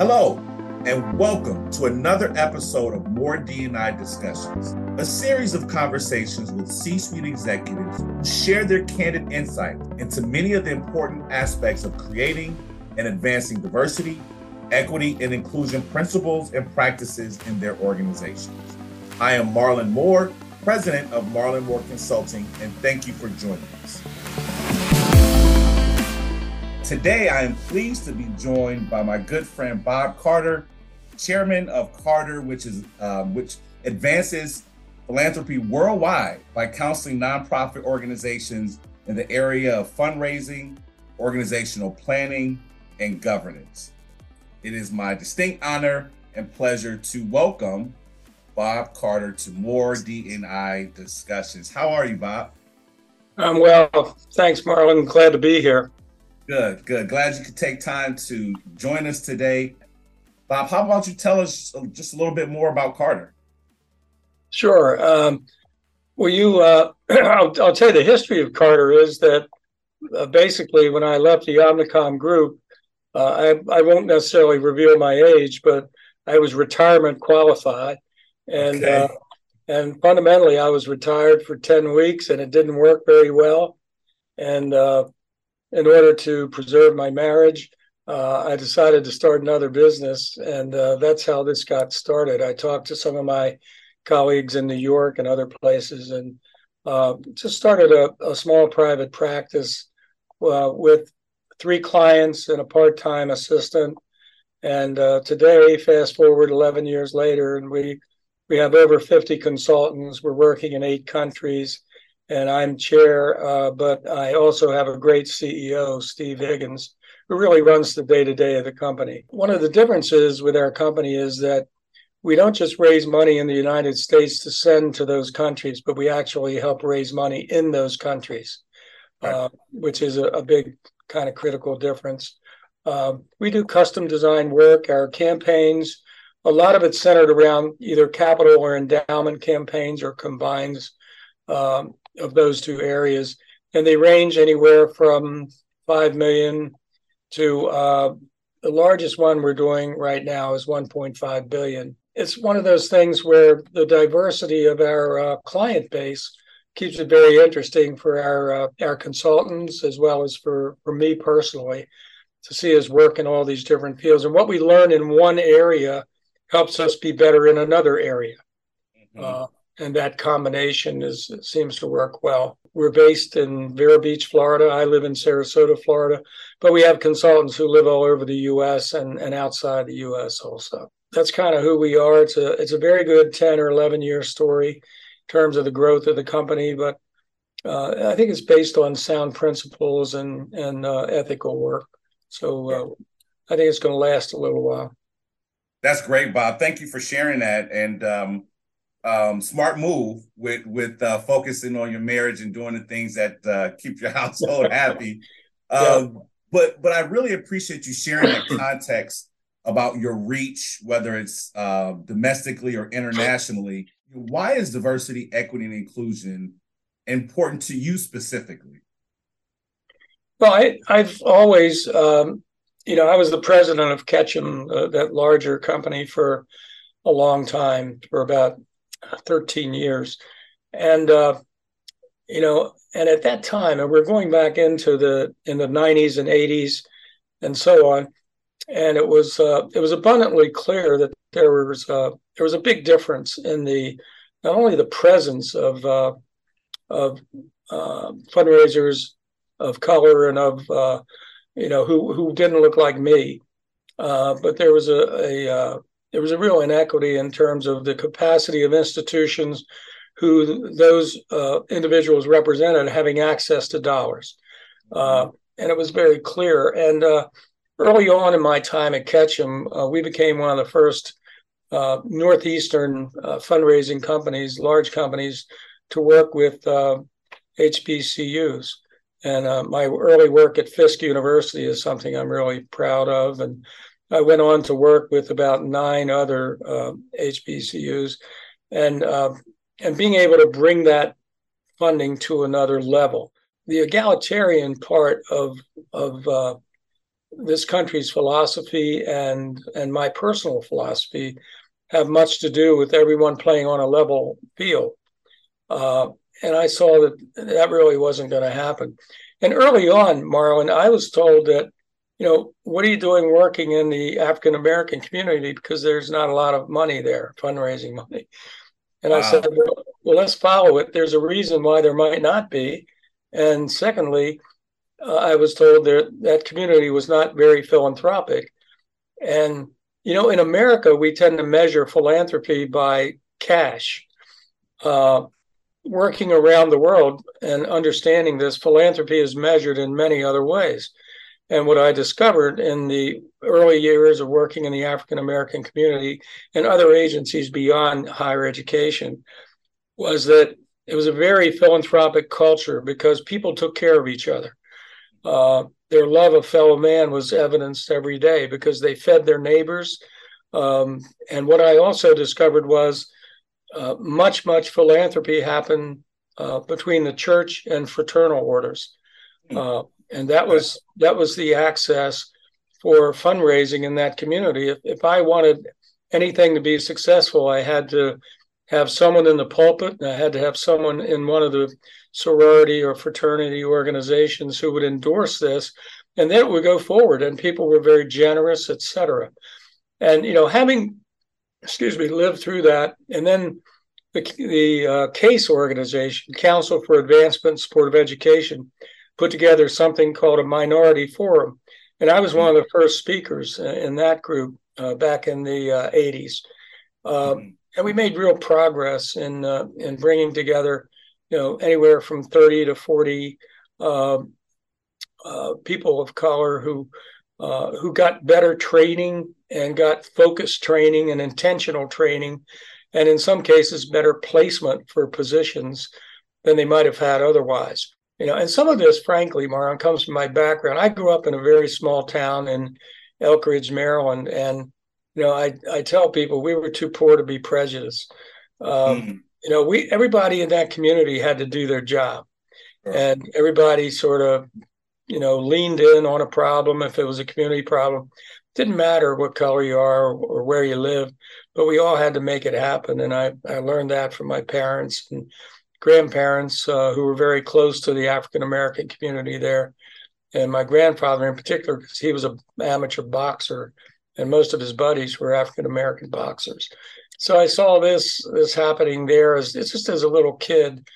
Hello, and welcome to another episode of More D&I Discussions, a series of conversations with C-suite executives who share their candid insight into many of the important aspects of creating and advancing diversity, equity, and inclusion principles and practices in their organizations. I am Marlon Moore, president of Marlon Moore Consulting, and thank you for joining us. Today, I am pleased to be joined by my good friend Bob Carter, chairman of Carter, which is um, which advances philanthropy worldwide by counseling nonprofit organizations in the area of fundraising, organizational planning, and governance. It is my distinct honor and pleasure to welcome Bob Carter to more D&I discussions. How are you, Bob? I'm well. Thanks, Marlon. Glad to be here. Good, good. Glad you could take time to join us today. Bob, how about you tell us just a little bit more about Carter? Sure. Um, well, you, uh, I'll, I'll, tell you the history of Carter is that uh, basically when I left the Omnicom group, uh, I, I won't necessarily reveal my age, but I was retirement qualified, and okay. Uh, and fundamentally I was retired for ten weeks, and it didn't work very well, and uh, in order to preserve my marriage, uh, I decided to start another business, and uh, that's how this got started. I talked to some of my colleagues in New York and other places, and uh, just started a, a, small private practice uh, with three clients and a part-time assistant. And uh, today, fast forward 11 years later, and we we have over 50 consultants. We're working in eight countries and I'm chair, uh, but I also have a great CEO, Steve Higgins, who really runs the day to day of the company. One of the differences with our company is that we don't just raise money in the United States to send to those countries, but we actually help raise money in those countries, right. uh, which is a, a, big kind of critical difference. Uh, we do custom design work. Our campaigns, a lot of it's centered around either capital or endowment campaigns or combines. Um, of those two areas, and they range anywhere from five million to uh, the largest one we're doing right now is 1.5 billion. It's one of those things where the diversity of our uh, client base keeps it very interesting for our uh, our consultants as well as for for me personally to see us work in all these different fields. And what we learn in one area helps us be better in another area. Mm-hmm. Uh, and that combination is seems to work well. We're based in Vero Beach, Florida. I live in Sarasota, Florida, but we have consultants who live all over the U.S. and, and outside the U.S. also. That's kind of who we are. It's a it's a very good ten or eleven year story in terms of the growth of the company, but uh, I think it's based on sound principles and and uh, ethical work. So uh, I think it's going to last a little while. That's great, Bob. Thank you for sharing that. And um, um, smart move with with uh, focusing on your marriage and doing the things that uh, keep your household happy. Um, yeah. But but I really appreciate you sharing that context about your reach, whether it's uh, domestically or internationally. Why is diversity, equity, and inclusion important to you specifically? Well, I, I've always, um, you know, I was the president of Ketchum, uh, that larger company, for a long time, for about 13 years. And, uh, you know, and at that time, and we're going back into the in the 90s and 80s and so on, and it was uh, it was abundantly clear that there was uh, there was a big difference in the not only the presence of uh, of uh, fundraisers of color and of uh, you know who who didn't look like me, uh, but there was a, a there was a real inequity in terms of the capacity of institutions who those uh, individuals represented having access to dollars. Uh, and it was very clear. And uh, early on in my time at Ketchum, uh, we became one of the first uh, Northeastern uh, fundraising companies, large companies, to work with HBCUs. And my early work at Fisk University is something I'm really proud of. And I went on to work with about nine other uh, HBCUs, and uh, and being able to bring that funding to another level. The egalitarian part of of uh, this country's philosophy and and my personal philosophy have much to do with everyone playing on a level field. Uh, and I saw that that really wasn't going to happen. And early on, Marlon, I was told that, you know, what are you doing working in the African American community because there's not a lot of money there, fundraising money. And wow. I said, well, well, let's follow it. There's a reason why there might not be. And secondly, uh, I was told that that community was not very philanthropic. And, you know, in America, we tend to measure philanthropy by cash. Uh, working around the world and understanding this, philanthropy is measured in many other ways. And what I discovered in the early years of working in the African American community and other agencies beyond higher education was that it was a very philanthropic culture because people took care of each other. Uh, their love of fellow man was evidenced every day because they fed their neighbors. Um, and what I also discovered was uh, much, much philanthropy happened uh, between the church and fraternal orders, uh, and that was that was the access for fundraising in that community. If, if I wanted anything to be successful, I had to have someone in the pulpit, and I had to have someone in one of the sorority or fraternity organizations who would endorse this, and then it would go forward. And people were very generous, etc. And you know, having excuse me, lived through that. And then the, the uh, CASE organization, Council for Advancement and Support of Education, put together something called a minority forum. And I was one of the first speakers in that group uh, back in the uh, 80s. Um, mm-hmm. And we made real progress in uh, in bringing together, you know, anywhere from 30 to 40 um, uh, people of color who uh, who got better training and got focused training and intentional training, and in some cases, better placement for positions than they might have had otherwise. You know, and some of this, frankly, Marlon, comes from my background. I grew up in a very small town in Elkridge, Maryland, and you know, I I tell people we were too poor to be prejudiced. Um, mm-hmm. You know, we everybody in that community had to do their job, right. and everybody sort of you know leaned in on a problem if it was a community problem didn't matter what color you are or, or, where you live, but we all had to make it happen. And I, I learned that from my parents and grandparents uh, who were very close to the African American community there. And my grandfather in particular, because he was an amateur boxer and most of his buddies were African American boxers. So I saw this this happening there as it's just as a little kid.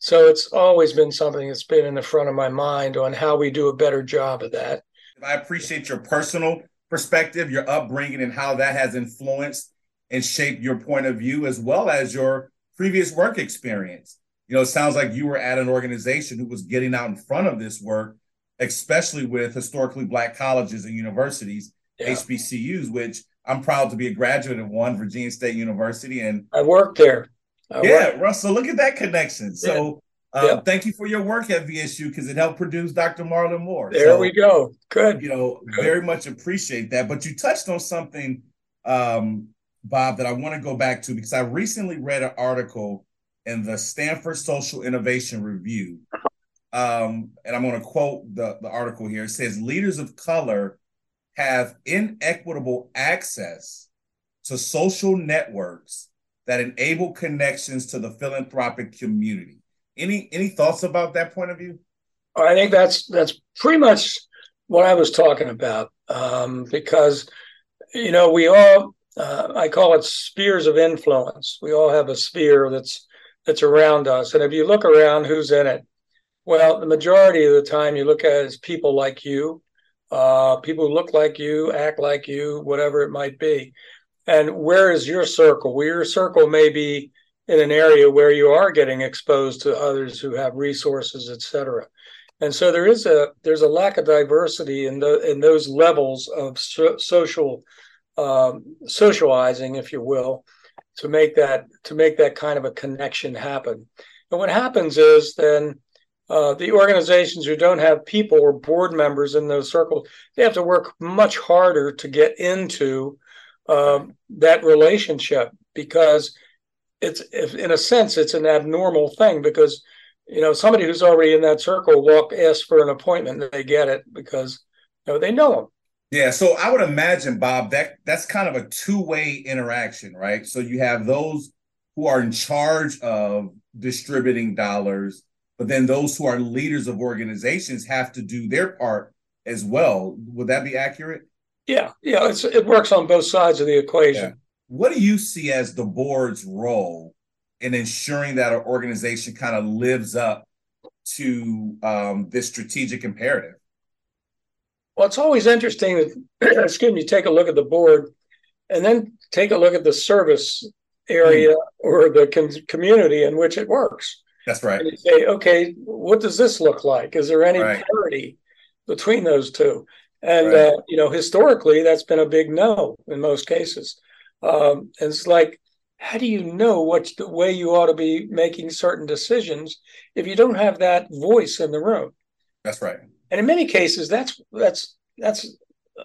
So it's always been something that's been in the front of my mind on how we do a better job of that. I appreciate your personal perspective, your upbringing, and how that has influenced and shaped your point of view, as well as your previous work experience. You know, it sounds like you were at an organization who was getting out in front of this work, especially with historically Black colleges and universities, yeah. HBCUs, which I'm proud to be a graduate of one, Virginia State University. And I worked there. I yeah, worked. Russell, look at that connection. So uh, Thank you for your work at VSU because it helped produce Dr. Marlon Moore. There so, we go. Good. You know, Good. very much appreciate that. But you touched on something, um, Bob, that I want to go back to because I recently read an article in the Stanford Social Innovation Review. Um, and I'm going to quote the, the article here. It says leaders of color have inequitable access to social networks that enable connections to the philanthropic community. Any any thoughts about that point of view? I think that's that's pretty much what I was talking about um, because you know we all uh, I call it spheres of influence. We all have a sphere that's that's around us, and if you look around, who's in it? Well, the majority of the time, you look at it as people like you, uh, people who look like you, act like you, whatever it might be. And where is your circle? Well, your circle may be in an area where you are getting exposed to others who have resources, et cetera. And so there is a there's a lack of diversity in the in those levels of so, social um, socializing, if you will, to make that to make that kind of a connection happen. And what happens is then uh, the organizations who don't have people or board members in those circles, they have to work much harder to get into um, that relationship because it's if, in a sense it's an abnormal thing because you know somebody who's already in that circle walk ask for an appointment and they get it because You know, they know them. Yeah, so I would imagine, Bob, that that's kind of a two-way interaction, right? So you have those who are in charge of distributing dollars, but then those who are leaders of organizations have to do their part as well. Would that be accurate? Yeah, yeah, it works on both sides of the equation. Yeah. What do you see as the board's role in ensuring that an organization kind of lives up to um, this strategic imperative? Well, it's always interesting that, excuse me, take a look at the board and then take a look at the service area mm. or the com- community in which it works. That's right. And you say, okay, what does this look like? Is there any right. parity between those two? And, right. uh, you know, historically, that's been a big no in most cases. Um, and it's like, how do you know what's the way you ought to be making certain decisions if you don't have that voice in the room? That's right. And in many cases, that's that's that's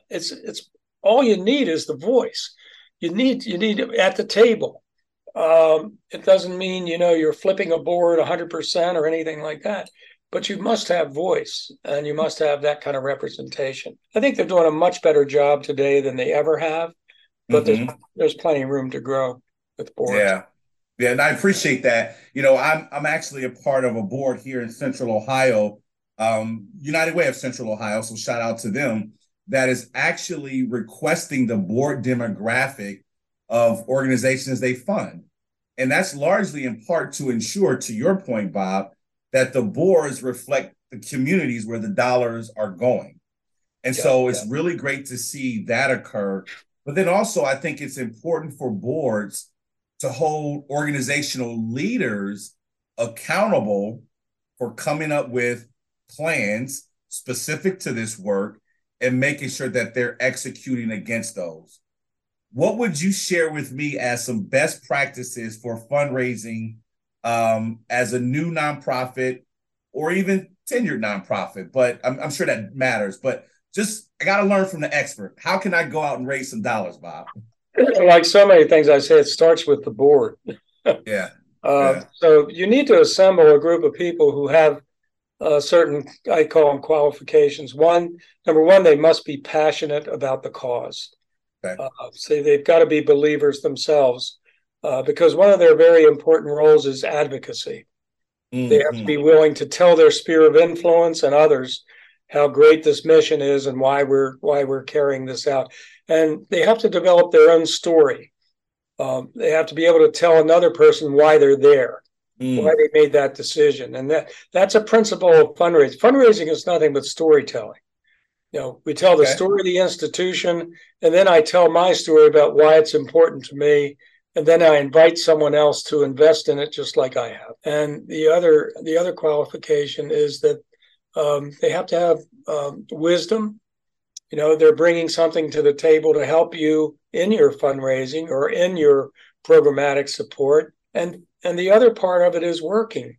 it's it's all you need is the voice. You need you need at the table. Um, it doesn't mean you know you're flipping a board 100% or anything like that, but you must have voice and you must have that kind of representation. I think they're doing a much better job today than they ever have, but mm-hmm. there's there's plenty of room to grow with boards. Yeah. Yeah, and I appreciate that. You know, I'm I'm actually a part of a board here in Central Ohio um, United Way of Central Ohio, so shout out to them, that is actually requesting the board demographic of organizations they fund. And that's largely in part to ensure, to your point, Bob, that the boards reflect the communities where the dollars are going. And yeah, so it's yeah. really great to see that occur. But then also, I think it's important for boards to hold organizational leaders accountable for coming up with plans specific to this work and making sure that they're executing against those. What would you share with me as some best practices for fundraising um, as a new nonprofit or even tenured nonprofit? But I'm, I'm sure that matters. But just I got to learn from the expert. How can I go out and raise some dollars, Bob? Like so many things I say, it starts with the board. yeah. Uh, yeah. So you need to assemble a group of people who have uh, certain, I call them qualifications. One, number one, they must be passionate about the cause. Okay. Uh, so they've got to be believers themselves, uh, because one of their very important roles is advocacy. Mm-hmm. They have to be willing to tell their sphere of influence and others how great this mission is and why we're why we're carrying this out. And they have to develop their own story. Um, they have to be able to tell another person why they're there mm. why they made that decision. And that that's a principle of fundraising. Fundraising is nothing but storytelling. You know, we tell the story of the institution, and then I tell my story about why it's important to me, and then I invite someone else to invest in it just like I have. And the other the other qualification is that um, they have to have um, wisdom. You know, they're bringing something to the table to help you in your fundraising or in your programmatic support, and and the other part of it is working.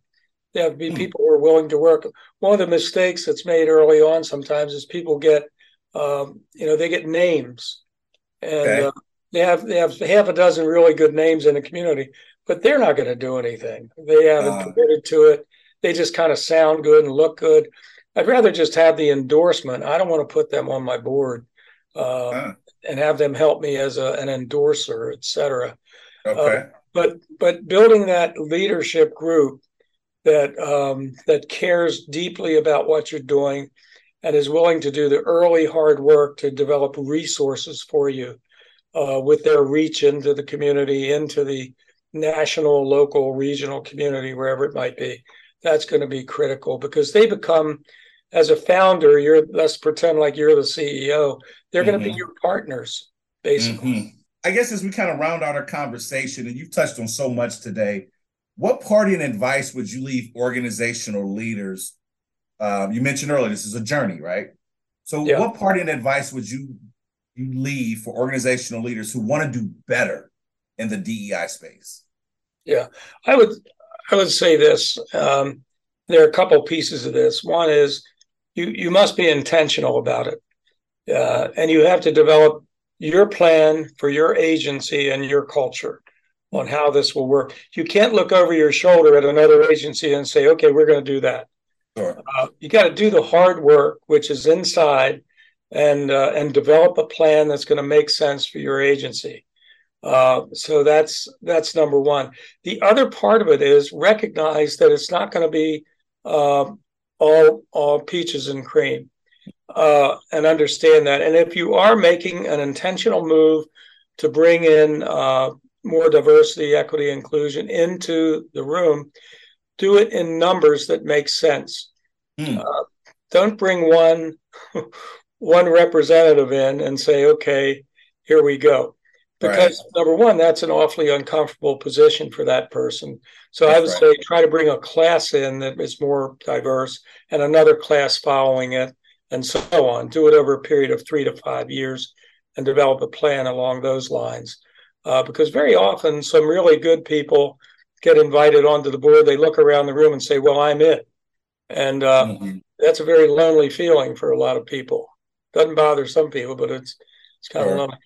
There have to be hmm. people who are willing to work. One of the mistakes that's made early on sometimes is people get, um, you know, they get names, and okay. uh, they have they have half a dozen really good names in the community, but they're not going to do anything. They haven't uh, committed to it. They just kind of sound good and look good. I'd rather just have the endorsement. I don't want to put them on my board uh, uh, and have them help me as a, an endorser, et cetera. Okay. But but building that leadership group that um, that cares deeply about what you're doing and is willing to do the early hard work to develop resources for you uh, with their reach into the community, into the national, local, regional community, wherever it might be. That's going to be critical because they become, as a founder, you're let's pretend like you're the CEO. They're mm-hmm. going to be your partners, basically. Mm-hmm. I guess as we kind of round out our conversation, and you've touched on so much today, what party and advice would you leave organizational leaders? Um, you mentioned earlier this is a journey, right? So, yeah. what party and advice would you you leave for organizational leaders who want to do better in the DEI space? Yeah, I would I would say this. Um, there are a couple pieces of this. One is you you must be intentional about it, uh, and you have to develop your plan for your agency and your culture on how this will work. You can't look over your shoulder at another agency and say, okay, we're going to do that. Sure. Uh, you got to do the hard work, which is inside, and uh, and develop a plan that's going to make sense for your agency. Uh, so that's that's number one. The other part of it is recognize that it's not going to be uh, all all peaches and cream, uh, and understand that. And if you are making an intentional move to bring in uh, more diversity, equity, inclusion into the room, do it in numbers that make sense. Mm. don't bring one one representative in and say, okay, here we go. Because right. number one, that's an awfully uncomfortable position for that person. So that's I would right. say try to bring a class in that is more diverse and another class following it and so on. Do it over a period of three to five years and develop a plan along those lines. Uh, because very often some really good people get invited onto the board. They look around the room and say, well, I'm it. And uh, mm-hmm. that's a very lonely feeling for a lot of people. Doesn't bother some people, but it's it's kind of lonely.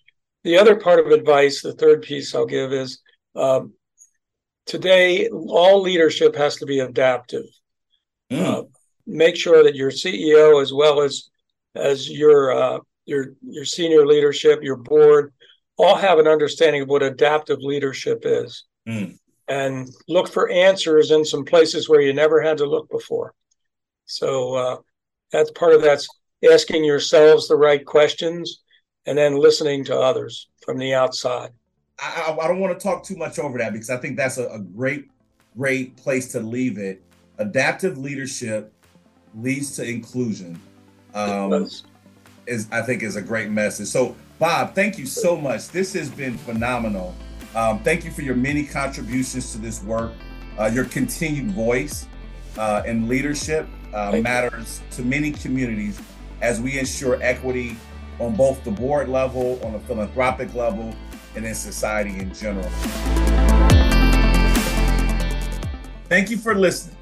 The other part of advice, the third piece I'll give is um, today all leadership has to be adaptive. Mm. Uh, make sure that your CEO as well as as your uh, your your senior leadership, your board, all have an understanding of what adaptive leadership is, mm. and look for answers in some places where you never had to look before. So uh, that's part of that's asking yourselves the right questions and then listening to others from the outside. I, I don't want to talk too much over that because I think that's a, a great, great place to leave it. Adaptive leadership leads to inclusion. Um, is I think is a great message. So, Bob, thank you so much. This has been phenomenal. Um, thank you for your many contributions to this work. Uh, your continued voice uh, and leadership uh, matters to many communities as we ensure equity on both the board level, on a philanthropic level, and in society in general. Thank you for listening.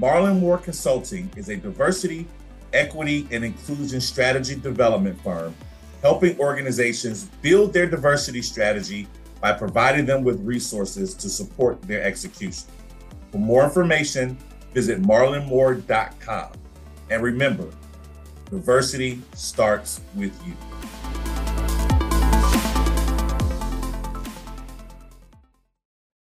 Marlon Moore Consulting is a diversity, equity, and inclusion strategy development firm helping organizations build their diversity strategy by providing them with resources to support their execution. For more information, visit marlonmoore.com. And remember, Diversity starts with you.